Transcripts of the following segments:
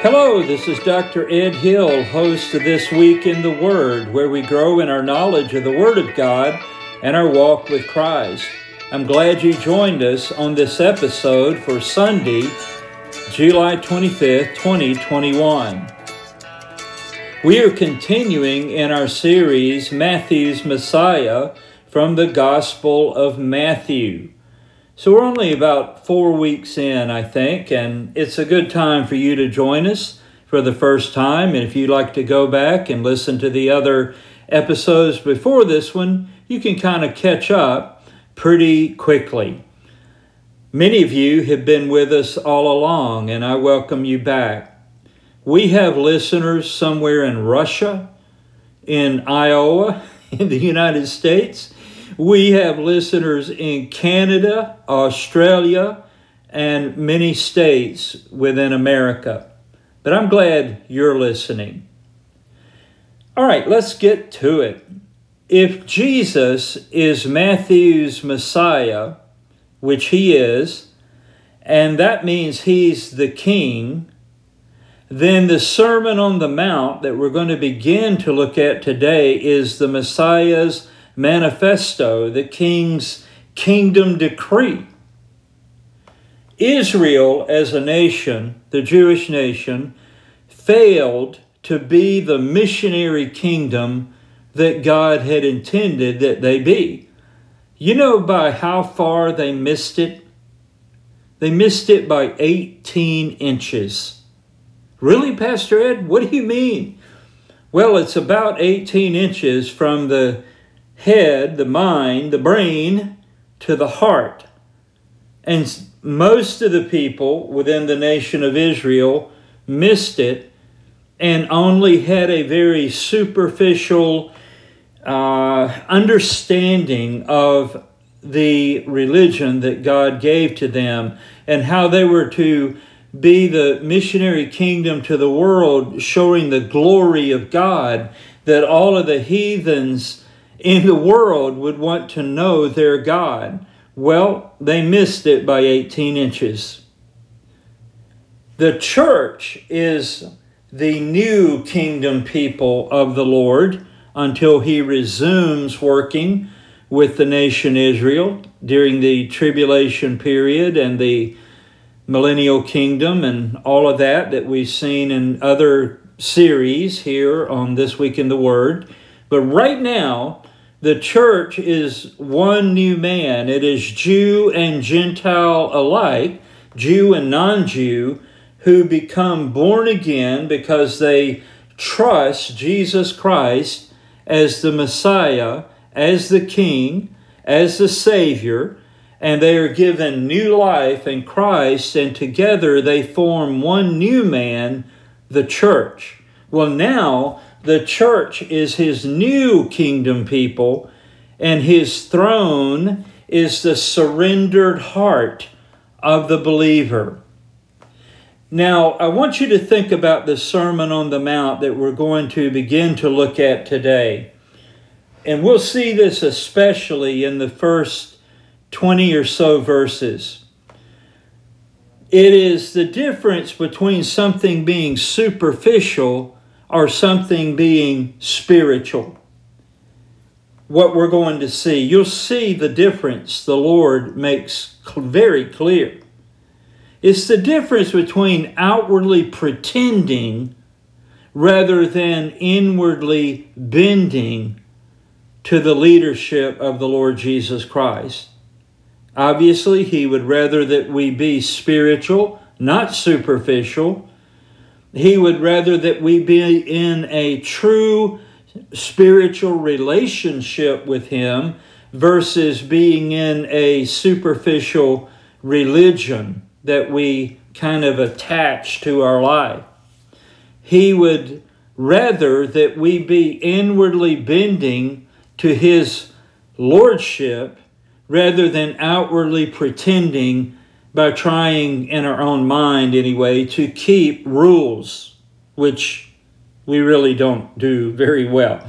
Hello, this is Dr. Ed Hill, host of This Week in the Word, where we grow in our knowledge of the Word of God and our walk with Christ. I'm glad you joined us on this episode for Sunday, July 25th, 2021. We are continuing in our series, Matthew's Messiah, from the Gospel of Matthew. So we're only about four weeks in, I think, and it's a good time for you to join us for the first time. And if you'd like to go back and listen to the other episodes before this one, you can kind of catch up pretty quickly. Many of you have been with us all along, and I welcome you back. We have listeners somewhere in Russia, in Iowa, in the United States we have listeners in Canada, Australia, and many states within America. But I'm glad you're listening. All right, let's get to it. If Jesus is Matthew's Messiah, which he is, and that means he's the king, then the Sermon on the Mount that we're going to begin to look at today is the Messiah's manifesto, the king's kingdom decree. Israel as a nation, the Jewish nation, failed to be the missionary kingdom that God had intended that they be. You know by how far they missed it? They missed it by 18 inches. Really, Pastor Ed? What do you mean? Well, it's about 18 inches from the head, the mind, the brain, to the heart. And most of the people within the nation of Israel missed it and only had a very superficial uh, understanding of the religion that God gave to them and how they were to be the missionary kingdom to the world, showing the glory of God, that all of the heathens in the world would want to know their God. Well, they missed it by 18 inches. The church is the new kingdom people of the Lord until he resumes working with the nation Israel during the tribulation period and the millennial kingdom and all of that that we've seen in other series here on This Week in the Word. But right now, the church is one new man. It is Jew and Gentile alike, Jew and non Jew, who become born again because they trust Jesus Christ as the Messiah, as the King, as the Savior, and they are given new life in Christ, and together they form one new man, the church. Well, now the church is his new kingdom people, and his throne is the surrendered heart of the believer. Now, I want you to think about the Sermon on the Mount that we're going to begin to look at today. And we'll see this especially in the first 20 or so verses. It is the difference between something being superficial or something being spiritual. What we're going to see, you'll see the difference the Lord makes very clear. It's the difference between outwardly pretending rather than inwardly bending to the leadership of the Lord Jesus Christ. Obviously, He would rather that we be spiritual, not superficial, he would rather that we be in a true spiritual relationship with Him versus being in a superficial religion that we kind of attach to our life. He would rather that we be inwardly bending to His Lordship rather than outwardly pretending by trying in our own mind anyway to keep rules, which we really don't do very well.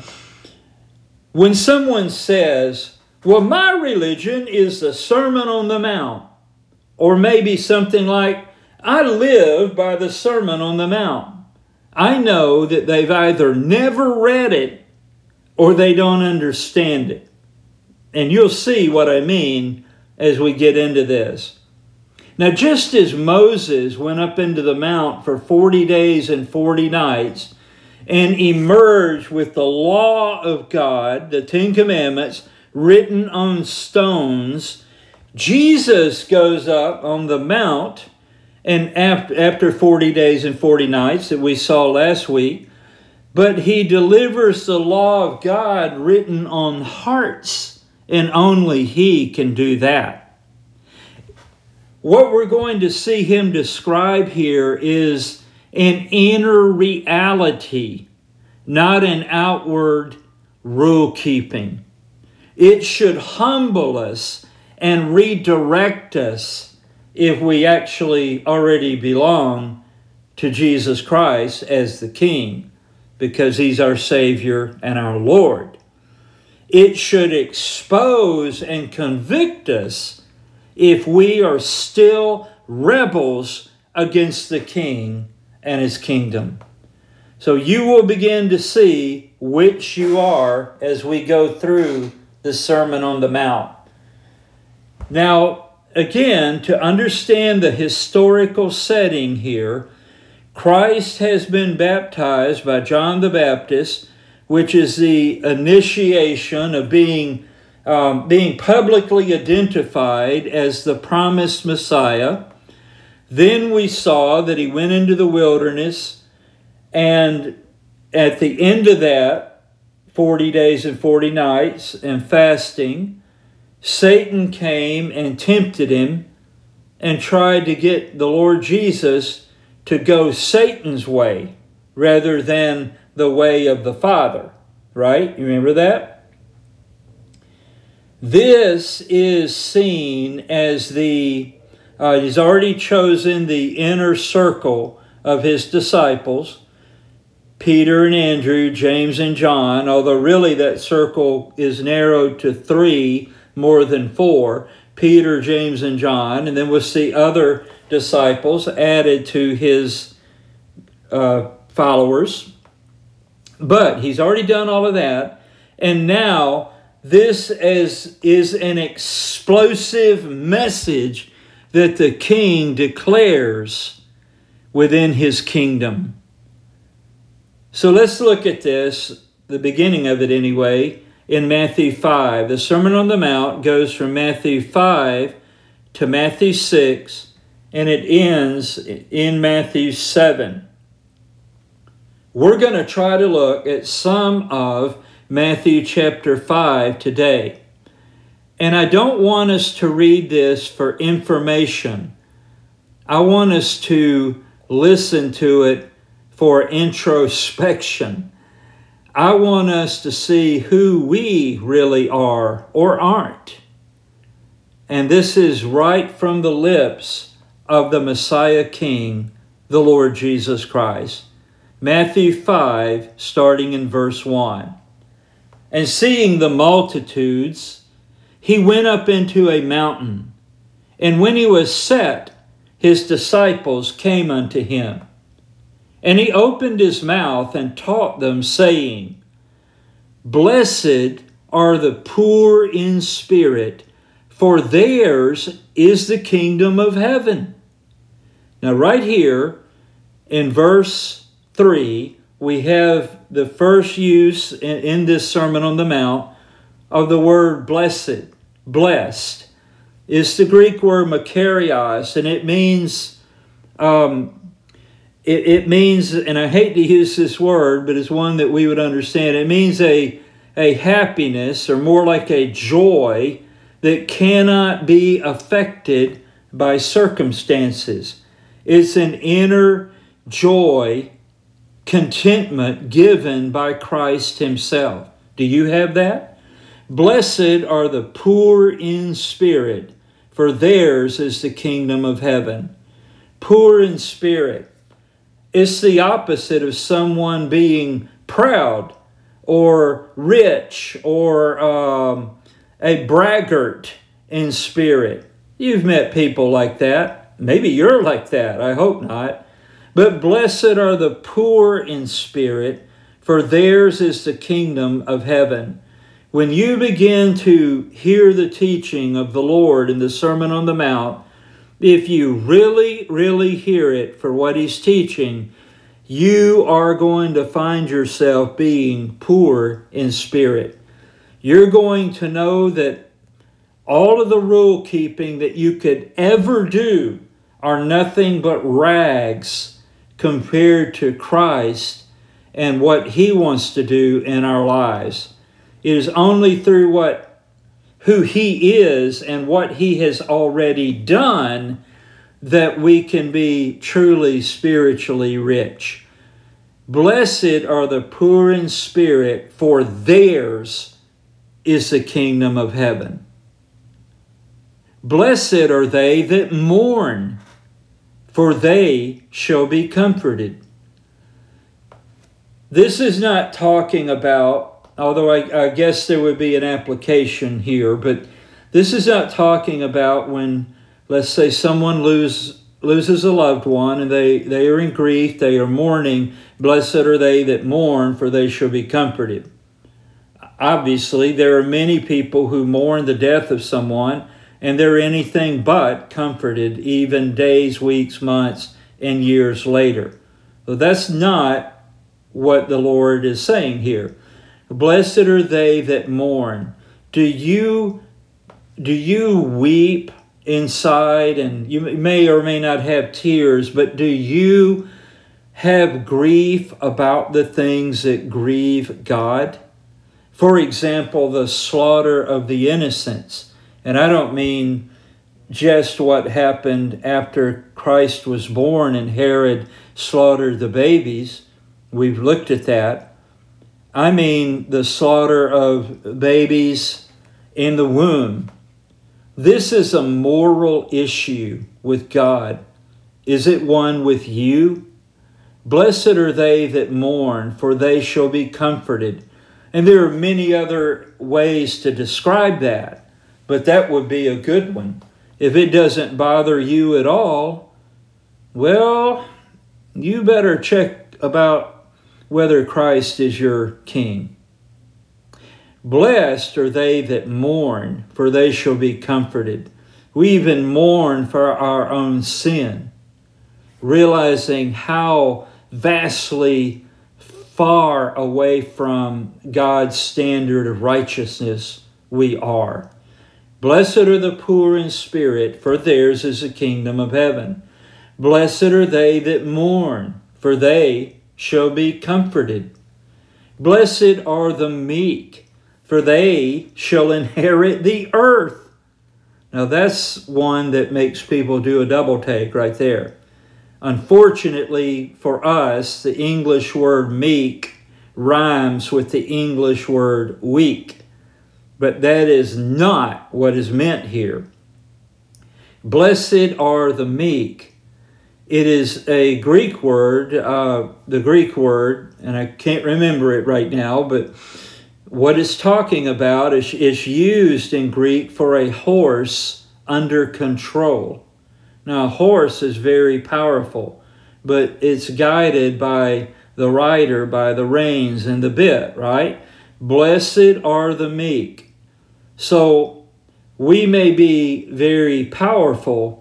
When someone says, Well, my religion is the Sermon on the Mount, or maybe something like, I live by the Sermon on the Mount. I know that they've either never read it or they don't understand it. And you'll see what I mean as we get into this. Now, just as Moses went up into the mount for 40 days and 40 nights and emerged with the law of God, the Ten Commandments, written on stones, Jesus goes up on the mount and after 40 days and 40 nights that we saw last week, but he delivers the law of God written on hearts, and only he can do that. What we're going to see him describe here is an inner reality, not an outward rule keeping. It should humble us and redirect us if we actually already belong to Jesus Christ as the King, because He's our Savior and our Lord. It should expose and convict us if we are still rebels against the king and his kingdom. So you will begin to see which you are as we go through the Sermon on the Mount. Now, again, to understand the historical setting here, Christ has been baptized by John the Baptist, which is the initiation of being um, being publicly identified as the promised Messiah. Then we saw that he went into the wilderness, and at the end of that, 40 days and 40 nights and fasting, Satan came and tempted him and tried to get the Lord Jesus to go Satan's way rather than the way of the Father. Right? You remember that? This is seen as the, uh, he's already chosen the inner circle of his disciples Peter and Andrew, James and John, although really that circle is narrowed to three more than four Peter, James, and John. And then we'll see other disciples added to his uh, followers. But he's already done all of that. And now this is, is an explosive message that the king declares within his kingdom. So let's look at this, the beginning of it anyway, in Matthew 5. The Sermon on the Mount goes from Matthew 5 to Matthew 6, and it ends in Matthew 7. We're going to try to look at some of Matthew chapter 5 today. And I don't want us to read this for information. I want us to listen to it for introspection. I want us to see who we really are or aren't. And this is right from the lips of the Messiah King, the Lord Jesus Christ. Matthew 5, starting in verse 1. And seeing the multitudes, he went up into a mountain. And when he was set, his disciples came unto him. And he opened his mouth and taught them, saying, Blessed are the poor in spirit, for theirs is the kingdom of heaven. Now, right here in verse 3, we have the first use in, in, this Sermon on the Mount of the word blessed, blessed. is the Greek word makarios, and it means, um, it, it means, and I hate to use this word, but it's one that we would understand. It means a, a happiness, or more like a joy, that cannot be affected by circumstances. It's an inner joy contentment given by Christ Himself. Do you have that? Blessed are the poor in spirit, for theirs is the kingdom of heaven. Poor in spirit. It's the opposite of someone being proud or rich or um, a braggart in spirit. You've met people like that. maybe you're like that. I hope not. But blessed are the poor in spirit, for theirs is the kingdom of heaven. When you begin to hear the teaching of the Lord in the Sermon on the Mount, if you really, really hear it for what he's teaching, you are going to find yourself being poor in spirit. You're going to know that all of the rule keeping that you could ever do are nothing but rags compared to Christ and what he wants to do in our lives. It is only through what who he is and what he has already done that we can be truly spiritually rich. Blessed are the poor in spirit, for theirs is the kingdom of heaven. Blessed are they that mourn, for they shall be comforted. This is not talking about although I, I guess there would be an application here, but this is not talking about when, let's say, someone lose, loses a loved one and they, they are in grief, they are mourning. Blessed are they that mourn, for they shall be comforted. Obviously, there are many people who mourn the death of someone and they're anything but comforted, even days, weeks, months, and years later. So that's not what the Lord is saying here. Blessed are they that mourn. Do you do you weep inside and you may or may not have tears, but do you have grief about the things that grieve God? For example, the slaughter of the innocents. And I don't mean just what happened after Christ was born and Herod slaughtered the babies. We've looked at that. I mean the slaughter of babies in the womb. This is a moral issue with God. Is it one with you? Blessed are they that mourn, for they shall be comforted. And there are many other ways to describe that, but that would be a good one. If it doesn't bother you at all, well, you better check about whether Christ is your King. Blessed are they that mourn, for they shall be comforted. We even mourn for our own sin, realizing how vastly far away from God's standard of righteousness we are. Blessed are the poor in spirit, for theirs is the kingdom of heaven. Blessed are they that mourn, for they shall be comforted. Blessed are the meek, for they shall inherit the earth. Now, that's one that makes people do a double take right there. Unfortunately for us, the English word meek rhymes with the English word weak, but that is not what is meant here. Blessed are the meek, it is a Greek word, uh, the Greek word, and I can't remember it right now, but what it's talking about is, is used in Greek for a horse under control. Now, a horse is very powerful, but it's guided by the rider, by the reins and the bit, right? Blessed are the meek. So we may be very powerful,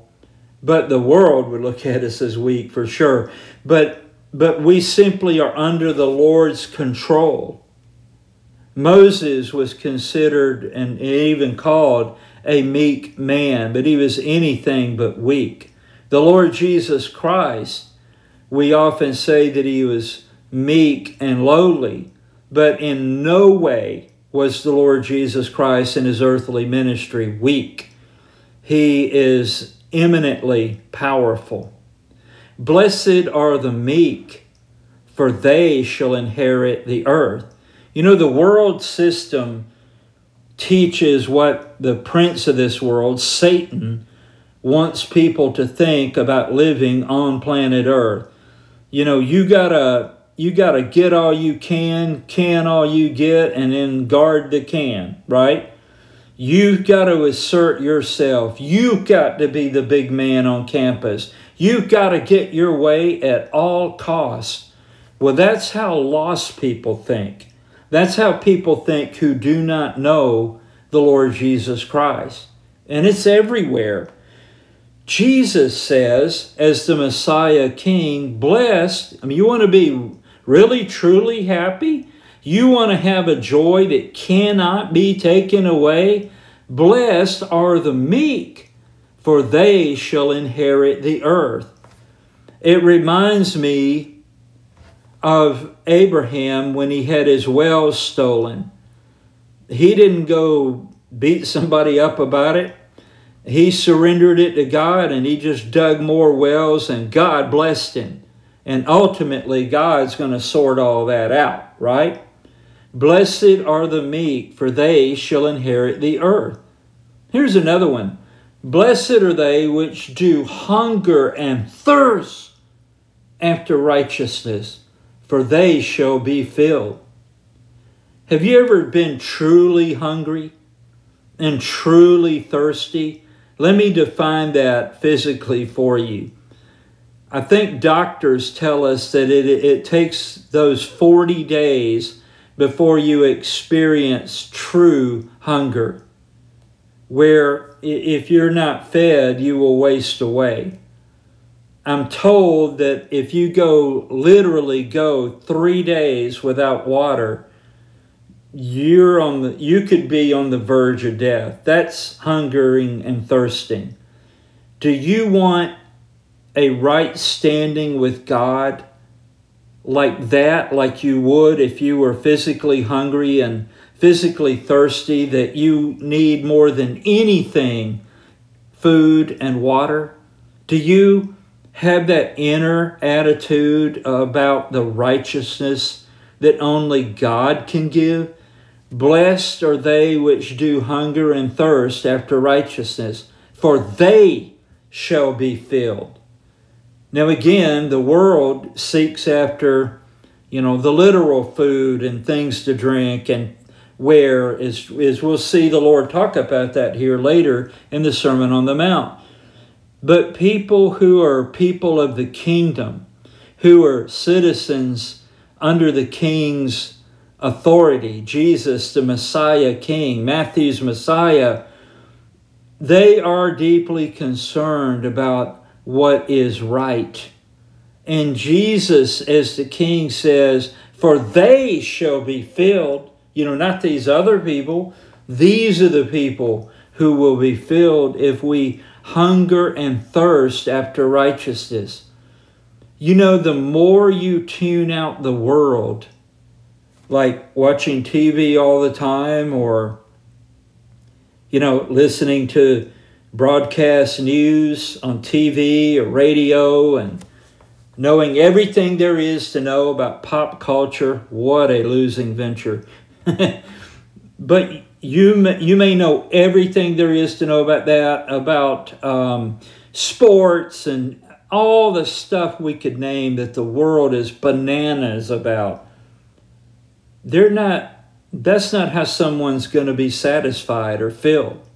but the world would look at us as weak for sure. But but we simply are under the Lord's control. Moses was considered and even called a meek man, but he was anything but weak. The Lord Jesus Christ, we often say that he was meek and lowly, but in no way was the Lord Jesus Christ in his earthly ministry weak. He is eminently powerful. Blessed are the meek, for they shall inherit the earth. You know, the world system teaches what the prince of this world, Satan, wants people to think about living on planet earth. You know, you gotta you gotta get all you can, can all you get, and then guard the can, right? You've got to assert yourself. You've got to be the big man on campus. You've got to get your way at all costs. Well, that's how lost people think. That's how people think who do not know the Lord Jesus Christ. And it's everywhere. Jesus says, as the Messiah King, blessed, I mean, you want to be really, truly happy? You want to have a joy that cannot be taken away? Blessed are the meek, for they shall inherit the earth. It reminds me of Abraham when he had his wells stolen. He didn't go beat somebody up about it he surrendered it to God and he just dug more wells and God blessed him. And ultimately, God's going to sort all that out, right? Blessed are the meek, for they shall inherit the earth. Here's another one. Blessed are they which do hunger and thirst after righteousness, for they shall be filled. Have you ever been truly hungry and truly thirsty? Let me define that physically for you. I think doctors tell us that it, it takes those 40 days before you experience true hunger, where if you're not fed, you will waste away. I'm told that if you go literally go three days without water, you're on the you could be on the verge of death. That's hungering and thirsting. Do you want a right standing with god like that like you would if you were physically hungry and physically thirsty that you need more than anything food and water do you have that inner attitude about the righteousness that only god can give Blessed are they which do hunger and thirst after righteousness, for they shall be filled. Now, again, the world seeks after, you know, the literal food and things to drink and wear, is, is we'll see the Lord talk about that here later in the Sermon on the Mount. But people who are people of the kingdom, who are citizens under the king's authority, Jesus, the Messiah King, Matthew's Messiah, they are deeply concerned about what is right. And Jesus, as the King says, For they shall be filled. You know, not these other people. These are the people who will be filled if we hunger and thirst after righteousness. You know, the more you tune out the world, like watching TV all the time or, you know, listening to broadcast news on TV or radio and knowing everything there is to know about pop culture. What a losing venture. but you may, you may know everything there is to know about that, about um, sports and all the stuff we could name that the world is bananas about they're not that's not how someone's going to be satisfied or filled.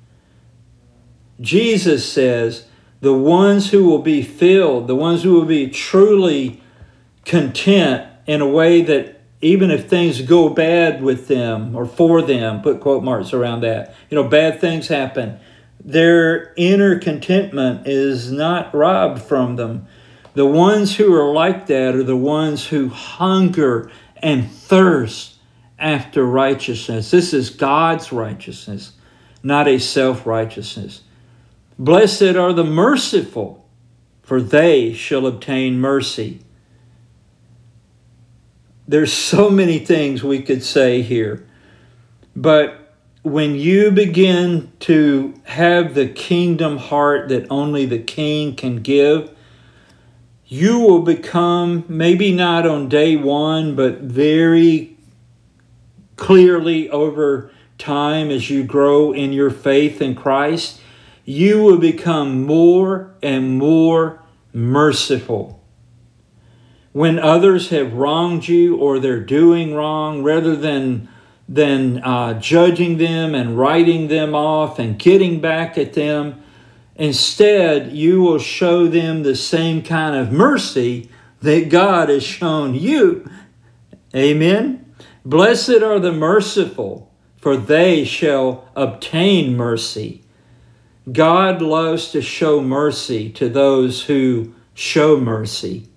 Jesus says, the ones who will be filled, the ones who will be truly content in a way that even if things go bad with them or for them, put quote marks around that, you know, bad things happen, their inner contentment is not robbed from them. The ones who are like that are the ones who hunger and thirst after righteousness. This is God's righteousness, not a self righteousness. Blessed are the merciful, for they shall obtain mercy. There's so many things we could say here, but when you begin to have the kingdom heart that only the king can give, you will become, maybe not on day one, but very clearly over time as you grow in your faith in Christ, you will become more and more merciful. When others have wronged you or they're doing wrong, rather than than uh, judging them and writing them off and getting back at them. Instead, you will show them the same kind of mercy that God has shown you. Amen. Blessed are the merciful, for they shall obtain mercy. God loves to show mercy to those who show mercy.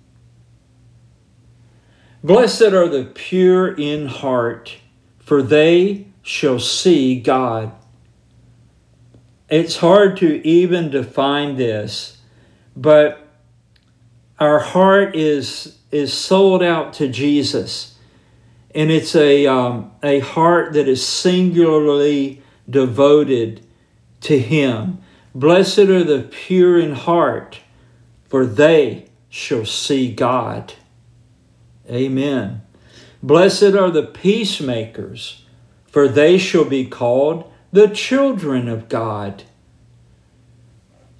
Blessed are the pure in heart, for they shall see God. It's hard to even define this, but our heart is, is sold out to Jesus. And it's a, um, a heart that is singularly devoted to Him. Blessed are the pure in heart, for they shall see God. Amen. Blessed are the peacemakers, for they shall be called the children of God.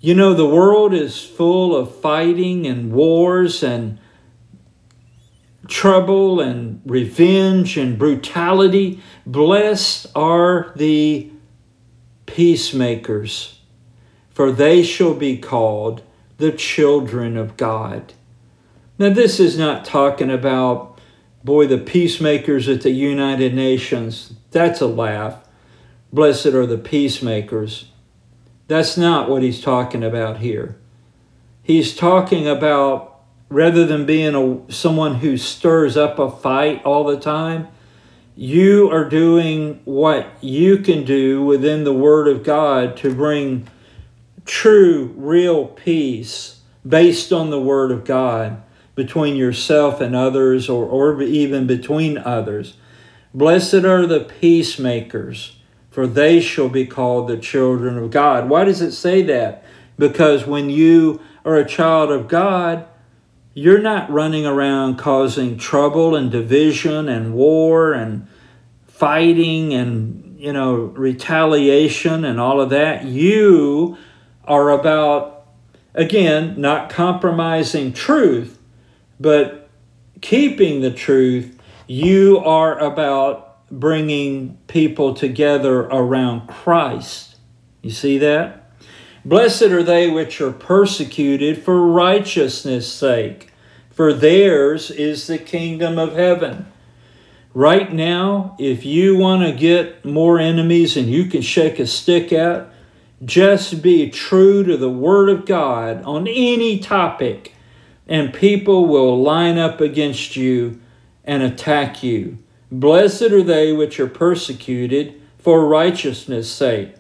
You know, the world is full of fighting and wars and trouble and revenge and brutality. Blessed are the peacemakers, for they shall be called the children of God. Now, this is not talking about, boy, the peacemakers at the United Nations. That's a laugh. Blessed are the peacemakers. That's not what he's talking about here. He's talking about rather than being a, someone who stirs up a fight all the time, you are doing what you can do within the Word of God to bring true, real peace based on the Word of God between yourself and others or, or even between others. Blessed are the peacemakers, for they shall be called the children of God. Why does it say that? Because when you are a child of God, you're not running around causing trouble and division and war and fighting and you know retaliation and all of that you are about again not compromising truth but keeping the truth, you are about bringing people together around Christ. You see that? Blessed are they which are persecuted for righteousness' sake, for theirs is the kingdom of heaven. Right now, if you want to get more enemies and you can shake a stick at, just be true to the Word of God on any topic and people will line up against you and attack you. Blessed are they which are persecuted for righteousness' sake.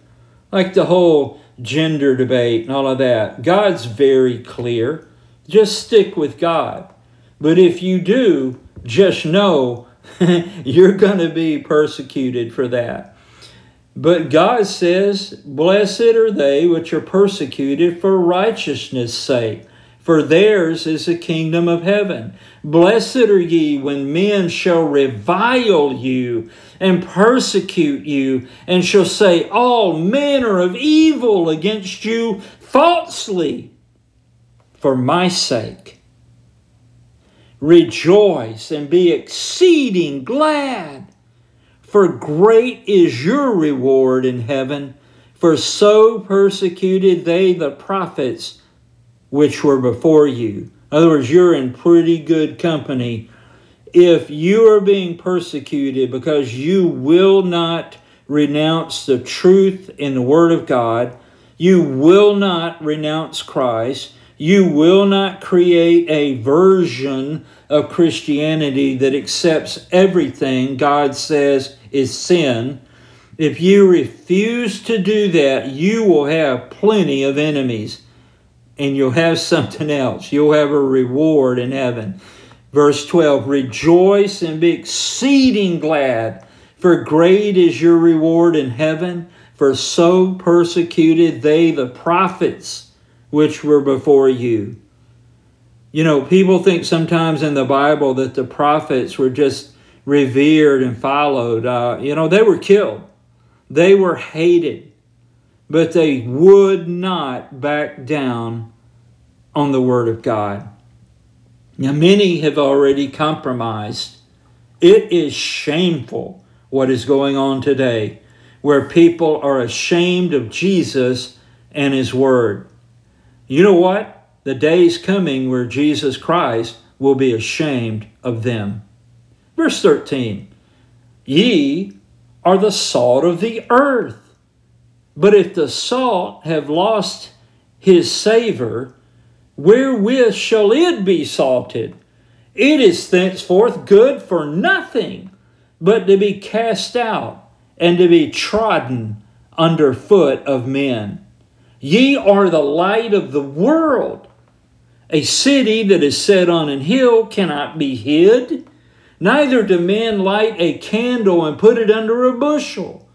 Like the whole gender debate and all of that. God's very clear. Just stick with God. But if you do, just know you're going to be persecuted for that. But God says, Blessed are they which are persecuted for righteousness' sake for theirs is the kingdom of heaven. Blessed are ye when men shall revile you and persecute you, and shall say all manner of evil against you falsely for my sake. Rejoice and be exceeding glad, for great is your reward in heaven, for so persecuted they the prophets which were before you. In other words, you're in pretty good company. If you are being persecuted because you will not renounce the truth in the Word of God, you will not renounce Christ, you will not create a version of Christianity that accepts everything God says is sin. If you refuse to do that, you will have plenty of enemies and you'll have something else. You'll have a reward in heaven. Verse 12 Rejoice and be exceeding glad, for great is your reward in heaven, for so persecuted they the prophets which were before you. You know, people think sometimes in the Bible that the prophets were just revered and followed. Uh, you know, they were killed, they were hated but they would not back down on the Word of God. Now, many have already compromised. It is shameful what is going on today, where people are ashamed of Jesus and His Word. You know what? The day is coming where Jesus Christ will be ashamed of them. Verse 13 Ye are the salt of the earth. But if the salt have lost his savor, wherewith shall it be salted? It is thenceforth good for nothing but to be cast out and to be trodden under foot of men. Ye are the light of the world. A city that is set on an hill cannot be hid. Neither do men light a candle and put it under a bushel,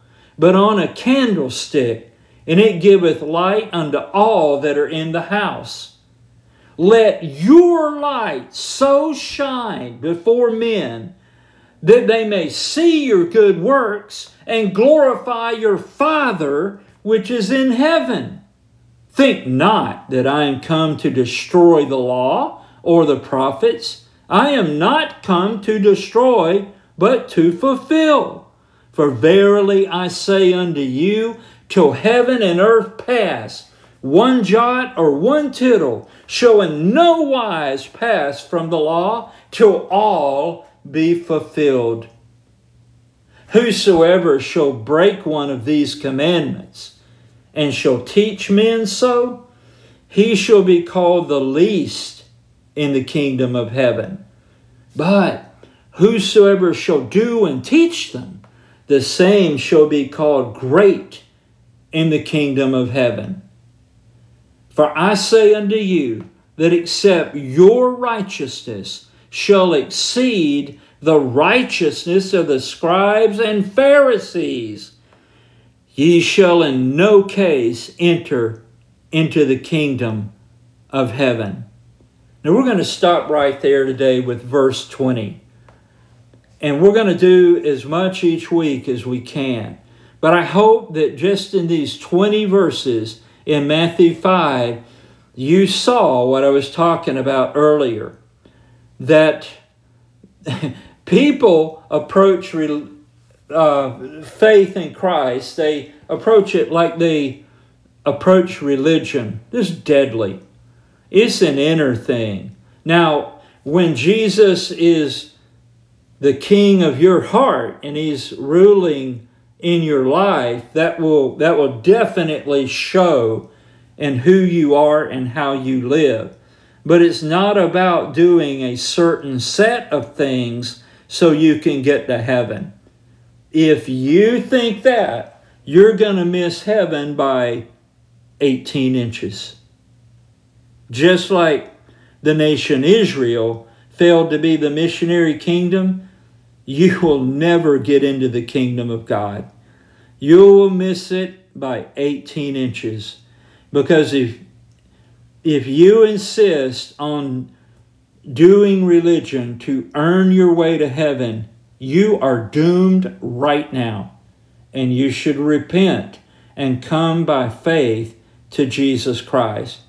but on a candlestick, and it giveth light unto all that are in the house. Let your light so shine before men that they may see your good works and glorify your Father which is in heaven. Think not that I am come to destroy the law or the prophets. I am not come to destroy, but to fulfill. For verily I say unto you, till heaven and earth pass, one jot or one tittle shall in no wise pass from the law till all be fulfilled. Whosoever shall break one of these commandments and shall teach men so, he shall be called the least in the kingdom of heaven. But whosoever shall do and teach them, the same shall be called great in the kingdom of heaven. For I say unto you that except your righteousness shall exceed the righteousness of the scribes and Pharisees, ye shall in no case enter into the kingdom of heaven. Now we're going to stop right there today with verse 20. And we're going to do as much each week as we can. But I hope that just in these 20 verses in Matthew 5, you saw what I was talking about earlier. That people approach uh, faith in Christ, they approach it like they approach religion. This is deadly. It's an inner thing. Now, when Jesus is the king of your heart and he's ruling in your life, that will that will definitely show in who you are and how you live. But it's not about doing a certain set of things so you can get to heaven. If you think that, you're going to miss heaven by 18 inches. Just like the nation Israel failed to be the missionary kingdom, you will never get into the kingdom of God. You will miss it by 18 inches. Because if, if you insist on doing religion to earn your way to heaven, you are doomed right now. And you should repent and come by faith to Jesus Christ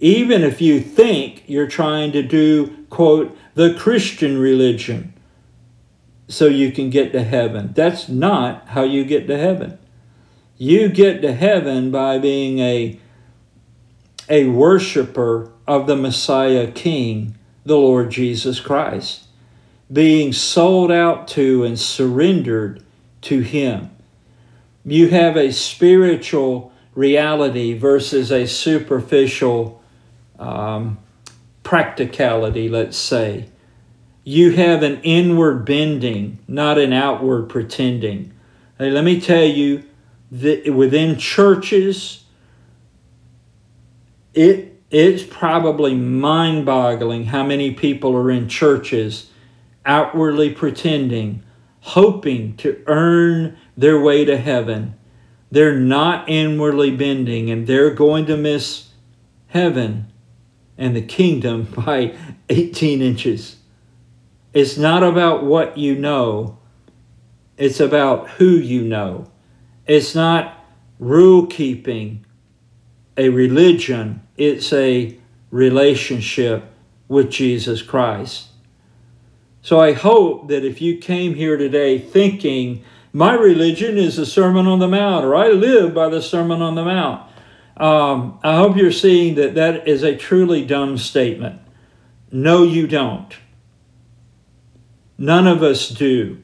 even if you think you're trying to do, quote, the Christian religion so you can get to heaven. That's not how you get to heaven. You get to heaven by being a, a worshiper of the Messiah King, the Lord Jesus Christ, being sold out to and surrendered to Him. You have a spiritual reality versus a superficial um, practicality, let's say. You have an inward bending, not an outward pretending. Hey, let me tell you that within churches, it it's probably mind-boggling how many people are in churches outwardly pretending, hoping to earn their way to heaven. They're not inwardly bending and they're going to miss heaven and the kingdom by 18 inches. It's not about what you know, it's about who you know. It's not rule keeping, a religion, it's a relationship with Jesus Christ. So I hope that if you came here today thinking My religion is the Sermon on the Mount, or I live by the Sermon on the Mount. Um, I hope you're seeing that that is a truly dumb statement. No, you don't. None of us do.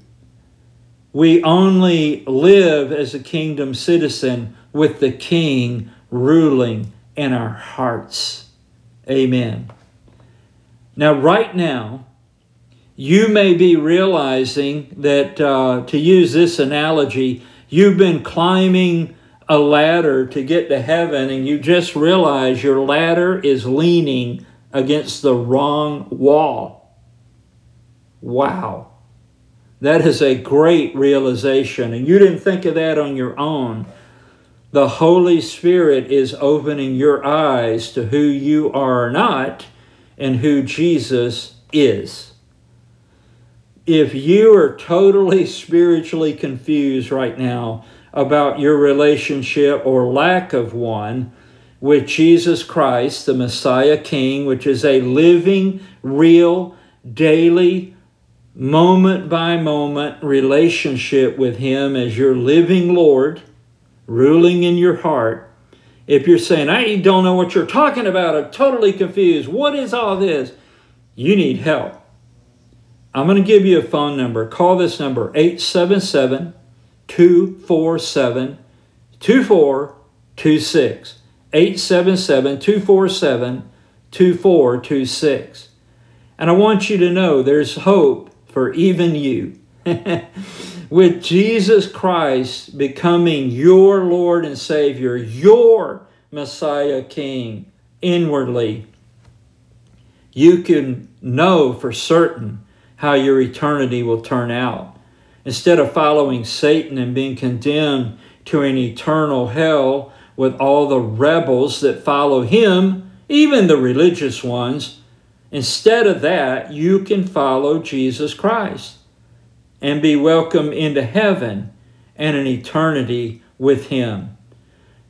We only live as a kingdom citizen with the king ruling in our hearts. Amen. Now, right now, you may be realizing that, uh, to use this analogy, you've been climbing a ladder to get to heaven and you just realize your ladder is leaning against the wrong wall. Wow. That is a great realization. And you didn't think of that on your own. The Holy Spirit is opening your eyes to who you are not and who Jesus is. If you are totally spiritually confused right now about your relationship or lack of one with Jesus Christ, the Messiah King, which is a living, real, daily, moment by moment relationship with Him as your living Lord, ruling in your heart, if you're saying, I don't know what you're talking about, I'm totally confused, what is all this? You need help. I'm going to give you a phone number. Call this number 877 247 2426. 877 247 2426. And I want you to know there's hope for even you. with Jesus Christ becoming your Lord and Savior, your Messiah King inwardly, you can know for certain how your eternity will turn out. Instead of following Satan and being condemned to an eternal hell with all the rebels that follow him, even the religious ones, instead of that, you can follow Jesus Christ and be welcome into heaven and an eternity with Him.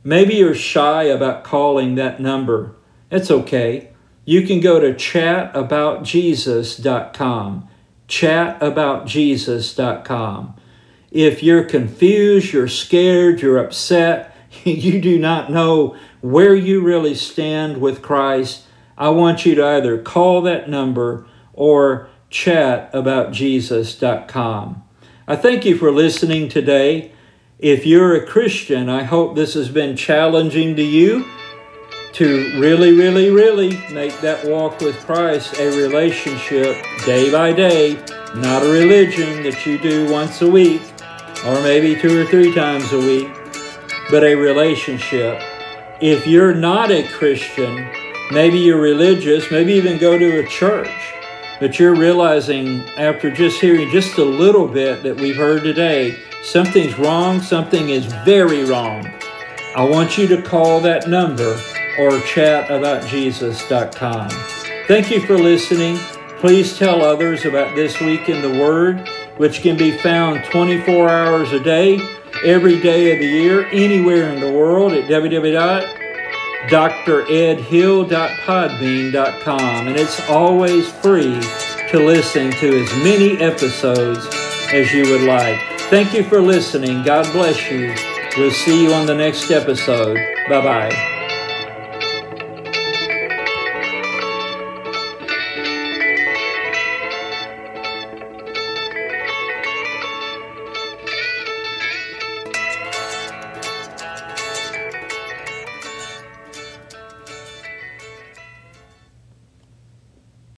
Maybe you're shy about calling that number. It's okay. You can go to chataboutjesus.com. Chataboutjesus.com. If you're confused, you're scared, you're upset, you do not know where you really stand with Christ, I want you to either call that number or chataboutjesus.com. I thank you for listening today. If you're a Christian, I hope this has been challenging to you to really, really, really make that walk with Christ a relationship day by day, not a religion that you do once a week or maybe two or three times a week, but a relationship. If you're not a Christian, maybe you're religious, maybe even go to a church but you're realizing after just hearing just a little bit that we've heard today, something's wrong, something is very wrong. I want you to call that number or chat about Jesus.com. Thank you for listening. Please tell others about This Week in the Word, which can be found 24 hours a day, every day of the year, anywhere in the world at www dredhill.podbean.com, and it's always free to listen to as many episodes as you would like. Thank you for listening. God bless you. We'll see you on the next episode. Bye bye.